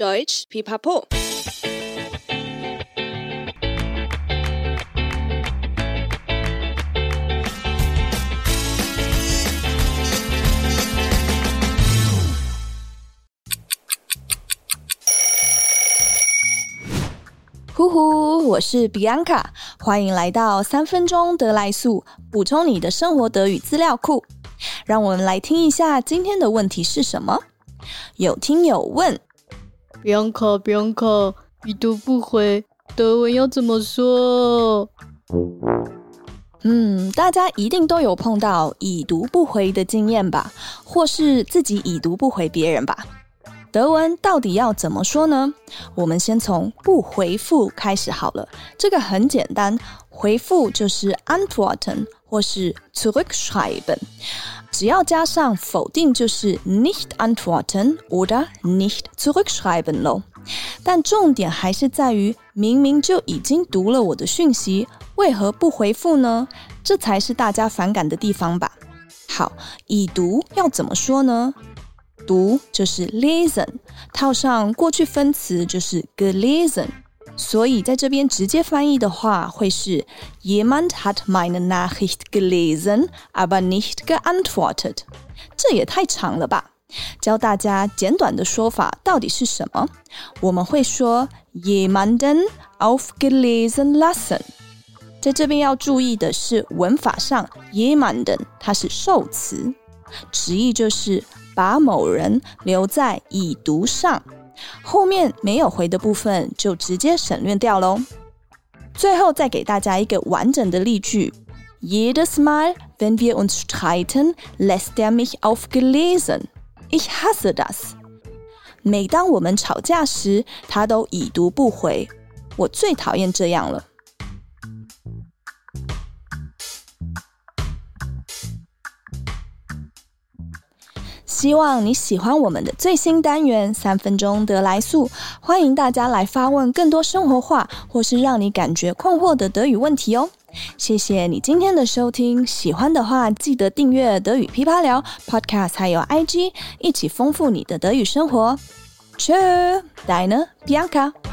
Deutsch Pipapo。呼呼，我是 Bianca，欢迎来到三分钟德来速，补充你的生活德语资料库。让我们来听一下今天的问题是什么？有听友问：Bianca，Bianca，已读不回，德文要怎么说？嗯，大家一定都有碰到已读不回的经验吧，或是自己已读不回别人吧。德文到底要怎么说呢？我们先从不回复开始好了。这个很简单，回复就是 antworten 或是 zurückschreiben，只要加上否定就是 nicht antworten oder nicht zurückschreiben 喽。但重点还是在于，明明就已经读了我的讯息，为何不回复呢？这才是大家反感的地方吧。好，已读要怎么说呢？读就是 lesen，套上过去分词就是 gelesen，所以在这边直接翻译的话会是 Jemand hat meine Nachricht gelesen, aber nicht geantwortet。这也太长了吧？教大家简短的说法到底是什么？我们会说 Jemanden aufgelesen lassen。在这边要注意的是文法上 Jemanden 它是受词，直译就是。把某人留在已读上，后面没有回的部分就直接省略掉喽。最后再给大家一个完整的例句：Jedes Mal, wenn wir uns streiten, lässt er mich aufgelesen. Ich hasse das. 每当我们吵架时，他都已读不回，我最讨厌这样了。希望你喜欢我们的最新单元三分钟德来速，欢迎大家来发问更多生活化或是让你感觉困惑的德语问题哦。谢谢你今天的收听，喜欢的话记得订阅德语噼啪聊 Podcast，还有 IG，一起丰富你的德语生活。Tschö，deine Bianca。